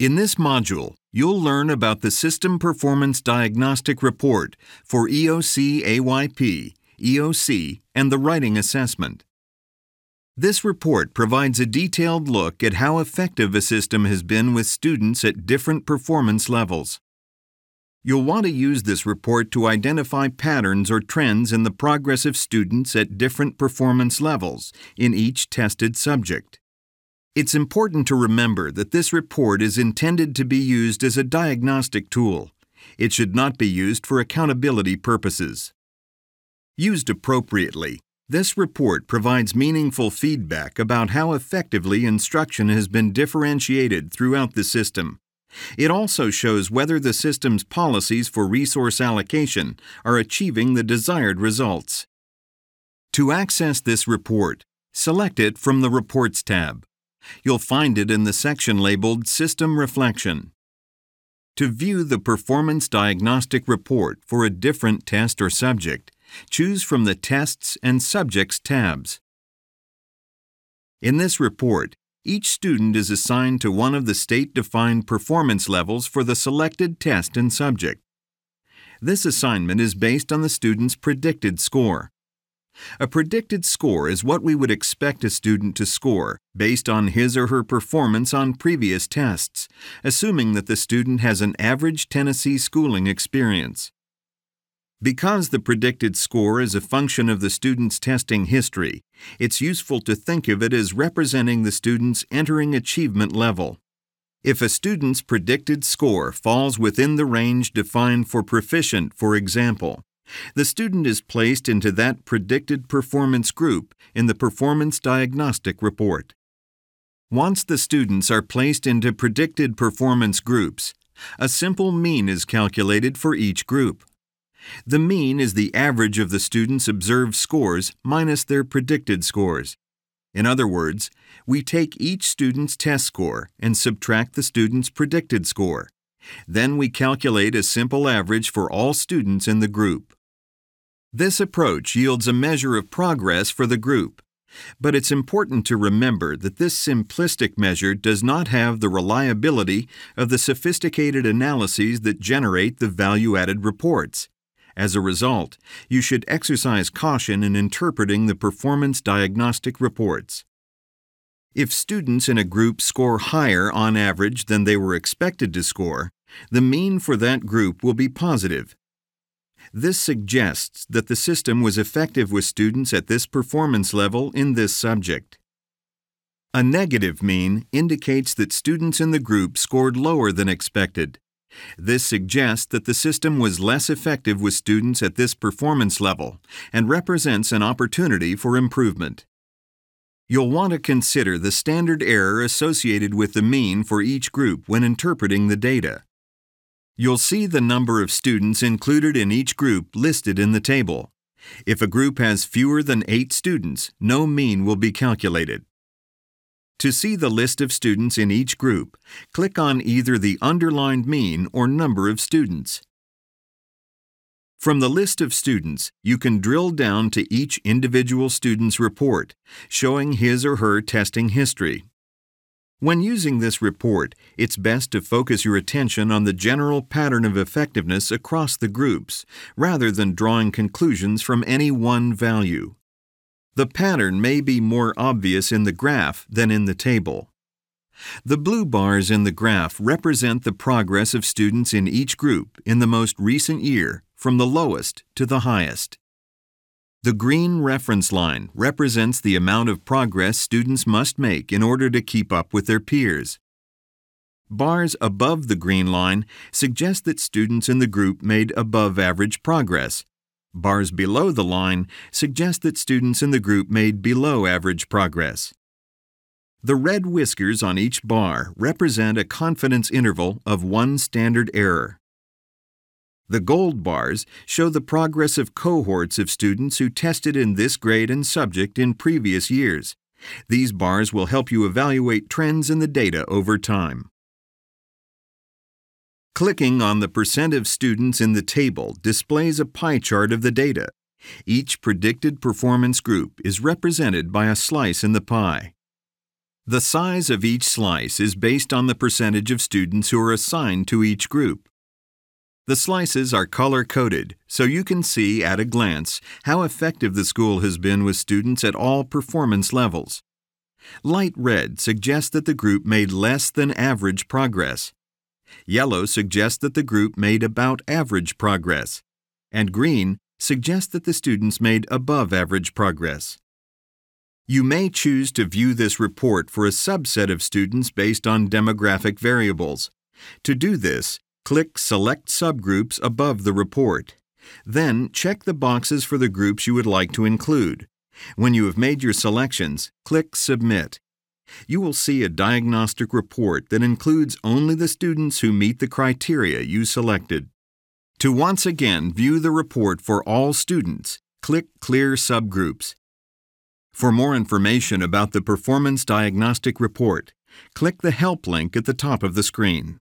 In this module, you'll learn about the System Performance Diagnostic Report for EOC AYP, EOC, and the Writing Assessment. This report provides a detailed look at how effective a system has been with students at different performance levels. You'll want to use this report to identify patterns or trends in the progress of students at different performance levels in each tested subject. It's important to remember that this report is intended to be used as a diagnostic tool. It should not be used for accountability purposes. Used appropriately, this report provides meaningful feedback about how effectively instruction has been differentiated throughout the system it also shows whether the system's policies for resource allocation are achieving the desired results. To access this report, select it from the Reports tab. You'll find it in the section labeled System Reflection. To view the Performance Diagnostic Report for a different test or subject, choose from the Tests and Subjects tabs. In this report, each student is assigned to one of the state-defined performance levels for the selected test and subject. This assignment is based on the student's predicted score. A predicted score is what we would expect a student to score based on his or her performance on previous tests, assuming that the student has an average Tennessee schooling experience. Because the predicted score is a function of the student's testing history, it's useful to think of it as representing the student's entering achievement level. If a student's predicted score falls within the range defined for proficient, for example, the student is placed into that predicted performance group in the Performance Diagnostic Report. Once the students are placed into predicted performance groups, a simple mean is calculated for each group. The mean is the average of the students' observed scores minus their predicted scores. In other words, we take each student's test score and subtract the student's predicted score. Then we calculate a simple average for all students in the group. This approach yields a measure of progress for the group. But it's important to remember that this simplistic measure does not have the reliability of the sophisticated analyses that generate the value added reports. As a result, you should exercise caution in interpreting the performance diagnostic reports. If students in a group score higher on average than they were expected to score, the mean for that group will be positive. This suggests that the system was effective with students at this performance level in this subject. A negative mean indicates that students in the group scored lower than expected. This suggests that the system was less effective with students at this performance level and represents an opportunity for improvement. You'll want to consider the standard error associated with the mean for each group when interpreting the data. You'll see the number of students included in each group listed in the table. If a group has fewer than 8 students, no mean will be calculated. To see the list of students in each group, click on either the underlined mean or number of students. From the list of students, you can drill down to each individual student's report, showing his or her testing history. When using this report, it's best to focus your attention on the general pattern of effectiveness across the groups, rather than drawing conclusions from any one value. The pattern may be more obvious in the graph than in the table. The blue bars in the graph represent the progress of students in each group in the most recent year from the lowest to the highest. The green reference line represents the amount of progress students must make in order to keep up with their peers. Bars above the green line suggest that students in the group made above average progress, Bars below the line suggest that students in the group made below average progress. The red whiskers on each bar represent a confidence interval of one standard error. The gold bars show the progress of cohorts of students who tested in this grade and subject in previous years. These bars will help you evaluate trends in the data over time. Clicking on the percent of students in the table displays a pie chart of the data. Each predicted performance group is represented by a slice in the pie. The size of each slice is based on the percentage of students who are assigned to each group. The slices are color coded so you can see at a glance how effective the school has been with students at all performance levels. Light red suggests that the group made less than average progress. Yellow suggests that the group made about average progress. And green suggests that the students made above average progress. You may choose to view this report for a subset of students based on demographic variables. To do this, click Select Subgroups above the report. Then check the boxes for the groups you would like to include. When you have made your selections, click Submit. You will see a diagnostic report that includes only the students who meet the criteria you selected. To once again view the report for all students, click Clear Subgroups. For more information about the Performance Diagnostic Report, click the Help link at the top of the screen.